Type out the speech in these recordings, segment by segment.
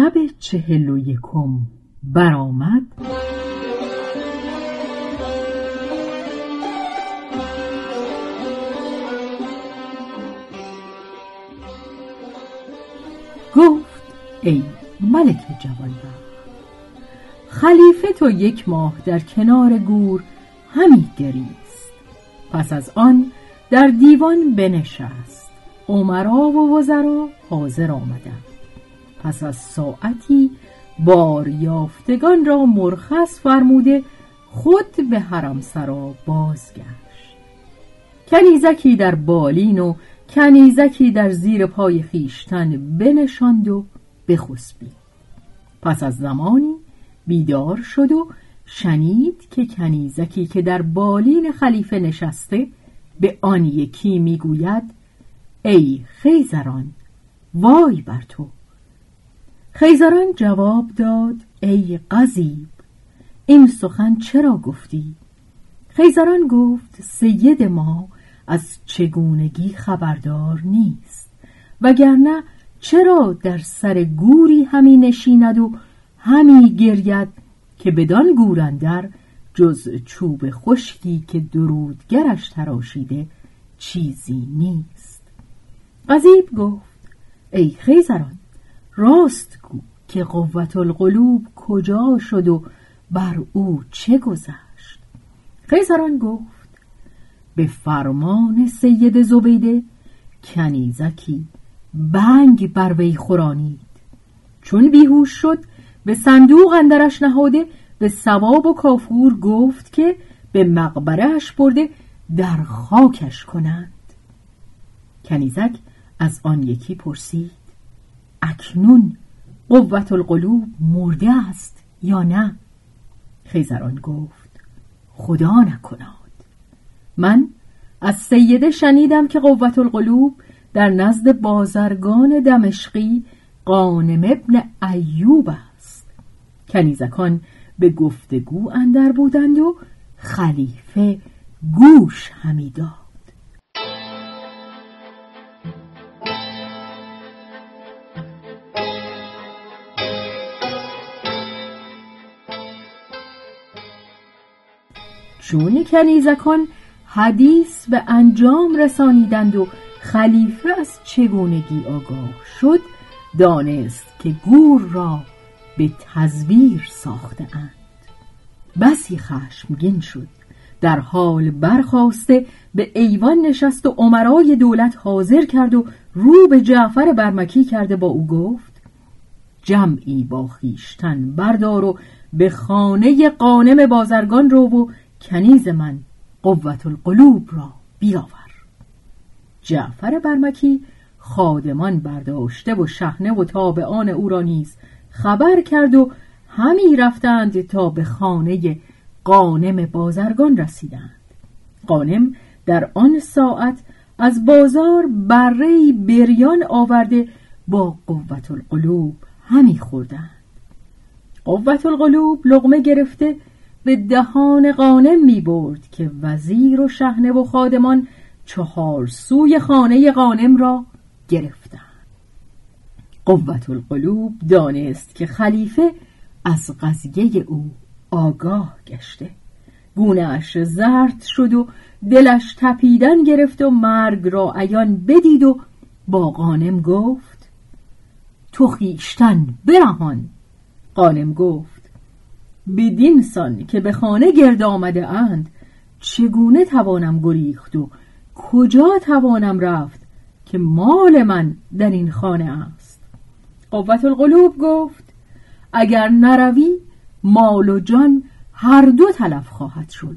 شب چهل و یکم برآمد. گفت ای ملک جوانبخت خلیفه تو یک ماه در کنار گور همی گریست. پس از آن در دیوان بنشست. عمرا و وزرا حاضر آمدند. پس از ساعتی بار یافتگان را مرخص فرموده خود به حرم سرا بازگشت. کنیزکی در بالین و کنیزکی در زیر پای خیشتن بنشاند و بخسبید. پس از زمانی بیدار شد و شنید که کنیزکی که در بالین خلیفه نشسته به آن یکی می‌گوید ای خیزران وای بر تو! خیزران جواب داد ای قضیب این سخن چرا گفتی؟ خیزران گفت سید ما از چگونگی خبردار نیست وگرنه چرا در سر گوری همی نشیند و همی گرید که بدان گورندر جز چوب خشکی که درودگرش تراشیده چیزی نیست قضیب گفت ای خیزران راست گو که قوت القلوب کجا شد و بر او چه گذشت. قیصران گفت به فرمان سید زبیده کنیزکی بنگ بر وی خورانید. چون بیهوش شد به صندوق اندرش نهاده به سواب و کافور گفت که به مقبرهش برده در خاکش کنند. کنیزک از آن یکی پرسید اکنون قوت القلوب مرده است یا نه؟ خیزران گفت خدا نکناد من از سیده شنیدم که قوت القلوب در نزد بازرگان دمشقی قانم ابن ایوب است. کنیزکان به گفتگو اندر بودند و خلیفه گوش همی چون کنیزکان حدیث به انجام رسانیدند و خلیفه از چگونگی آگاه شد دانست که گور را به تزویر ساخته اند بسی خشمگین شد در حال برخواسته به ایوان نشست و عمرای دولت حاضر کرد و رو به جعفر برمکی کرده با او گفت جمعی با خیشتن بردار و به خانه قانم بازرگان رو و کنیز من قوت القلوب را بیاور. جعفر برمکی خادمان برداشته و شهنه و تابعان او را نیز خبر کرد و همی رفتند تا به خانه قانم بازرگان رسیدند. قانم در آن ساعت از بازار بره بریان آورده با قوت القلوب همی خوردند. قوت القلوب لغمه گرفته به دهان قانم می برد که وزیر و شهنه و خادمان چهار سوی خانه قانم را گرفتند. قوت القلوب دانست که خلیفه از قضیه او آگاه گشته. گونهاش زرد شد و دلش تپیدن گرفت و مرگ را عیان بدید و با قانم گفت تو خیشتن برهان. قانم گفت بدین سان که به خانه گرد آمده اند. چگونه توانم گریخت و کجا توانم رفت که مال من در این خانه است؟ قوت القلوب گفت اگر نروی مال و جان هر دو تلف خواهد شد.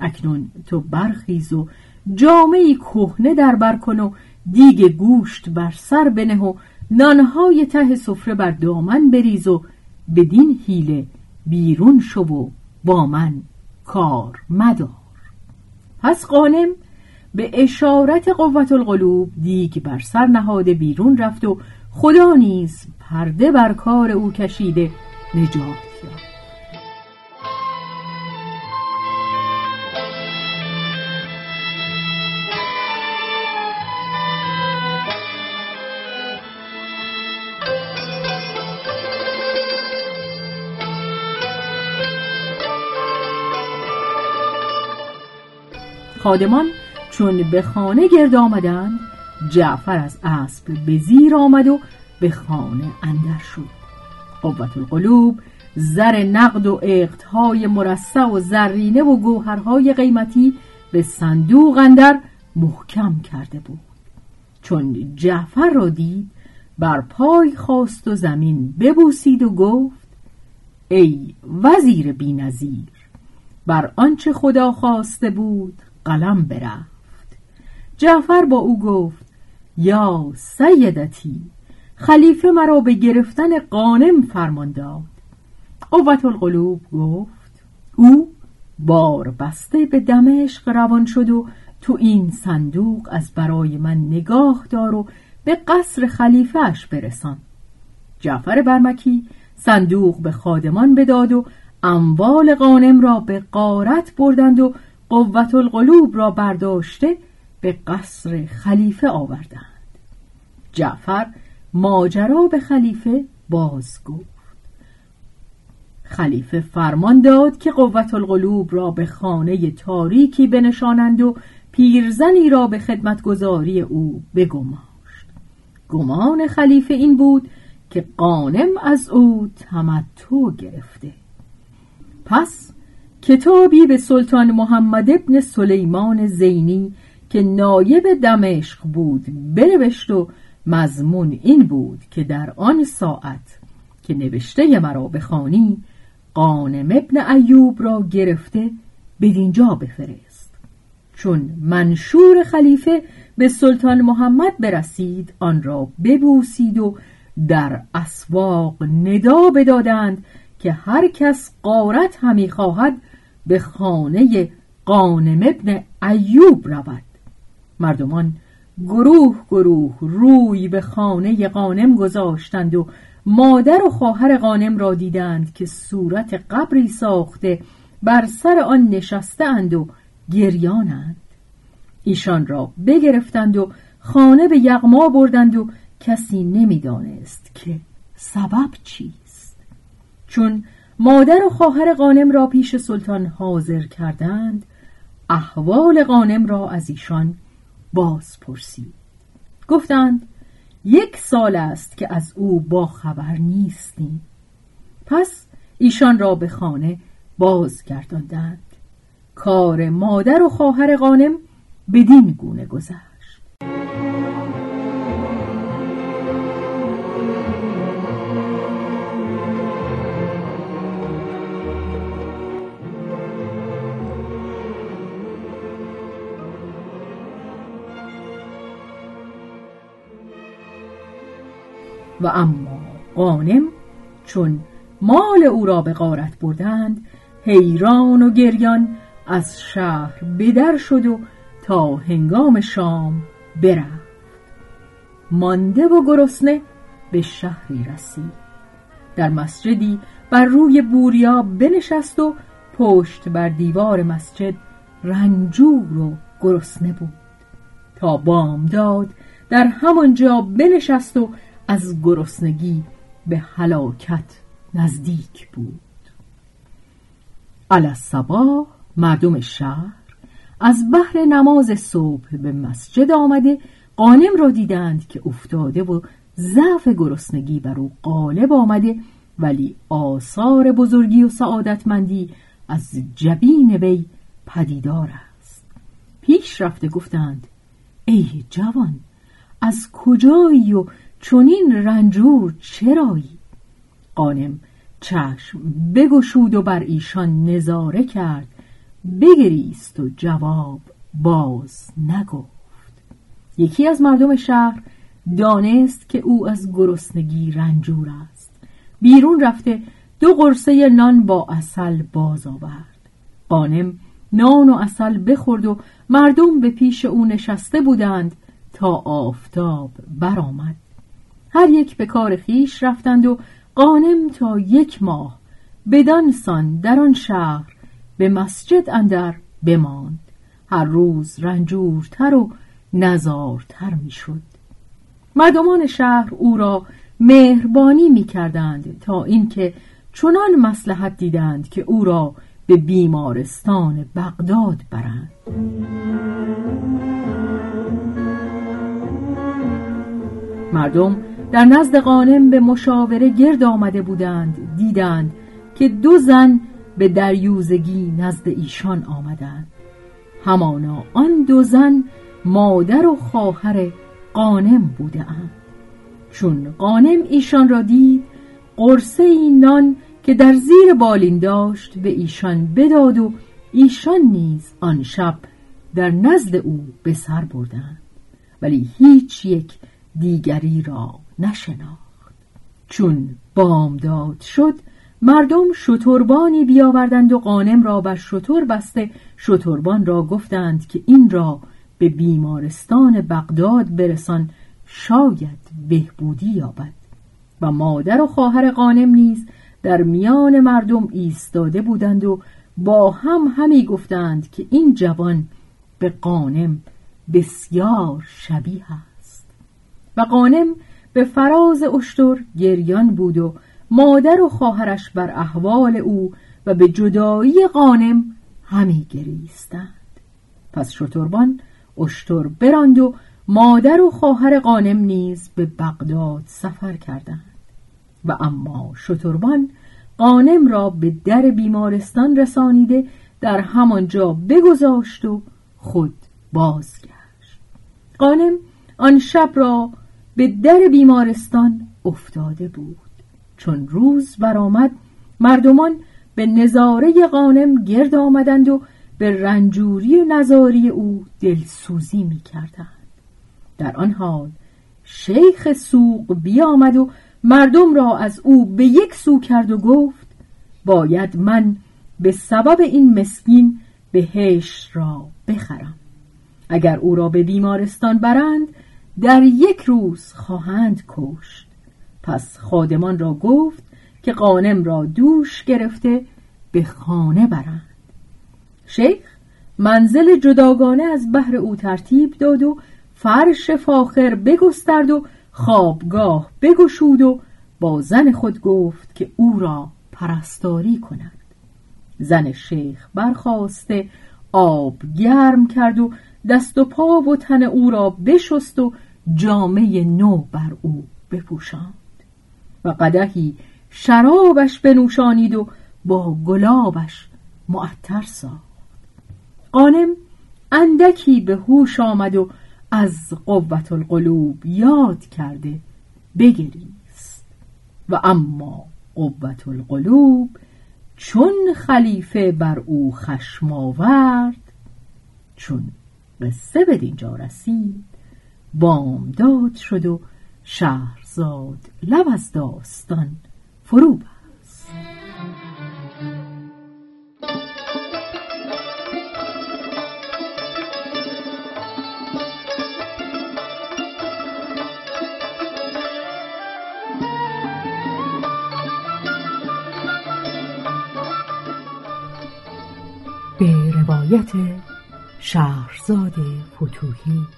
اکنون تو برخیز و جامعی کهنه در بر کن و دیگ گوشت بر سر بنه و نانهای ته سفره بر دامن بریز و بدین حیله بیرون شو و با من کار مدار. پس قانم به اشارت قوت القلوب دیگ بر سر نهاده بیرون رفت و خدا نیز پرده بر کار او کشیده نجات خادمان چون به خانه گرد آمدند جعفر از اسب به زیر آمد و به خانه اندر شد. قوت القلوب زر نقد و اقتهای مرصع و زرینه و گوهرهای قیمتی به صندوق اندر محکم کرده بود. چون جعفر را دید بر پای خواست و زمین ببوسید و گفت ای وزیر بینظیر بر آنچه خدا خواسته بود قلم برفت. جعفر با او گفت یا سیدتی خلیفه مرا به گرفتن قانم فرمان داد. قوت القلوب گفت او بار بسته به دمشق روان شد و تو این صندوق از برای من نگاه دار و به قصر خلیفهش برسان. جعفر برمکی صندوق به خادمان بداد و اموال قانم را به قارت بردند و قوت القلوب را برداشته به قصر خلیفه آوردند. جعفر ماجرا به خلیفه باز گفت خلیفه فرمان داد که قوت القلوب را به خانه تاریکی بنشانند و پیرزنی را به خدمتگذاری او بگماشت. گمان خلیفه این بود که قانم از او تمتع گرفته. پس کتابی به سلطان محمد ابن سلیمان زینی که نایب دمشق بود بنوشت و مضمون این بود که در آن ساعت که نوشته مرا بخوانی قانم ابن ایوب را گرفته بدینجا بفرست. چون منشور خلیفه به سلطان محمد برسید آن را ببوسید و در اسواق ندا بدادند که هر کس قارت همی خواهد به خانه قانم ابن ایوب رود. مردمان گروه گروه روی به خانه قانم گذاشتند و مادر و خواهر قانم را دیدند که صورت قبری ساخته بر سر آن نشسته اند و گریانند. ایشان را بگرفتند و خانه به یغما بردند و کسی نمی‌دانست که سبب چیست. چون مادر و خواهر قانم را پیش سلطان حاضر کردند احوال قانم را از ایشان باز پرسید گفتند یک سال است که از او با خبر نیستیم. پس ایشان را به خانه بازگرداندند. کار مادر و خواهر قانم بدین گونه گذشت و اما قانم چون مال او را به غارت بردند حیران و گریان از شهر بدر شد و تا هنگام شام برفت. مانده و گرسنه به شهری رسید. در مسجدی بر روی بوریا بنشست و پشت بر دیوار مسجد رنجور و گرسنه بود. تا بامداد در همانجا بنشست و از گرسنگی به هلاکت نزدیک بود. علی مردم شهر از بحر نماز صبح به مسجد آمده قانم را دیدند که افتاده و ضعف گرسنگی بر او غالب آمده ولی آثار بزرگی و سعادتمندی از جبین وی پدیدار است. پیش رفته گفتند ای جوان از کجایی و چنین رنجور چرایی؟ قانم چشم بگشود و بر ایشان نظاره کرد. بگریست و جواب باز نگفت. یکی از مردم شهر دانست که او از گرسنگی رنجور است. بیرون رفته دو قرصه نان با اصل باز آورد. قانم نان و اصل بخورد و مردم به پیش او نشسته بودند تا آفتاب برآمد. هر یک به کار خیش رفتند و قانم تا یک ماه بدان سان در آن شهر به مسجد اندر بماند. هر روز رنجورتر و نزارتر می‌شد. مردمان شهر او را مهربانی می کردند تا اینکه چنان مسلحت دیدند که او را به بیمارستان بغداد برند. مردم در نزد قانم به مشاوره گرد آمده بودند دیدند که دو زن به دریوزگی نزد ایشان آمدند. همانا آن دو زن مادر و خواهر قانم بودند. چون قانم ایشان را دید قرصه نان که در زیر بالین داشت به ایشان بداد و ایشان نیز آن شب در نزد او به سر بردند. ولی هیچ یک دیگری را نشناخت. چون بامداد شد مردم شتربانی بیاوردند و قانم را بر شتر بسته. شتربان را گفتند که این را به بیمارستان بغداد برسان شاید بهبودی یابد. و مادر و خواهر قانم نیز در میان مردم ایستاده بودند و با هم همی گفتند که این جوان به قانم بسیار شبیه است. و قانم به فراز اشتر گریان بود و مادر و خواهرش بر احوال او و به جدایی قانم همی گریستند. پس شتربان اشتر براند و مادر و خواهر قانم نیز به بغداد سفر کردند. و اما شتربان قانم را به در بیمارستان رسانیده در همانجا بگذاشت و خود بازگشت. قانم آن شب را به در بیمارستان افتاده بود چون روز برآمد مردمان به نظاره قانم گرد آمدند و به رنجوری و نظاری او دلسوزی می کردند. در آن حال شیخ سوق بیامد و مردم را از او به یک سو کرد و گفت باید من به سبب این مسکین بهش را بخرم اگر او را به بیمارستان برند در یک روز خواهند کشت. پس خادمان را گفت که قانم را دوش گرفته به خانه برند. شیخ منزل جداگانه از بحر او ترتیب داد و فرش فاخر بگسترد و خوابگاه بگشود و با زن خود گفت که او را پرستاری کند. زن شیخ برخواسته آب گرم کرد و دست و پا و تن او را بشست و جامعه نو بر او بپوشاند. و قدهی شرابش بنوشانید و با گلابش معطر ساخت. قانم اندکی به هوش آمد و از قوت القلوب یاد کرده بگریست. و اما قوت القلوب چون خلیفه بر او خشم آورد چون قصه به دینجا رسید. بامداد شد و شهرزاد لب از داستان فرو بست. به روایت شهرزاد فتوهی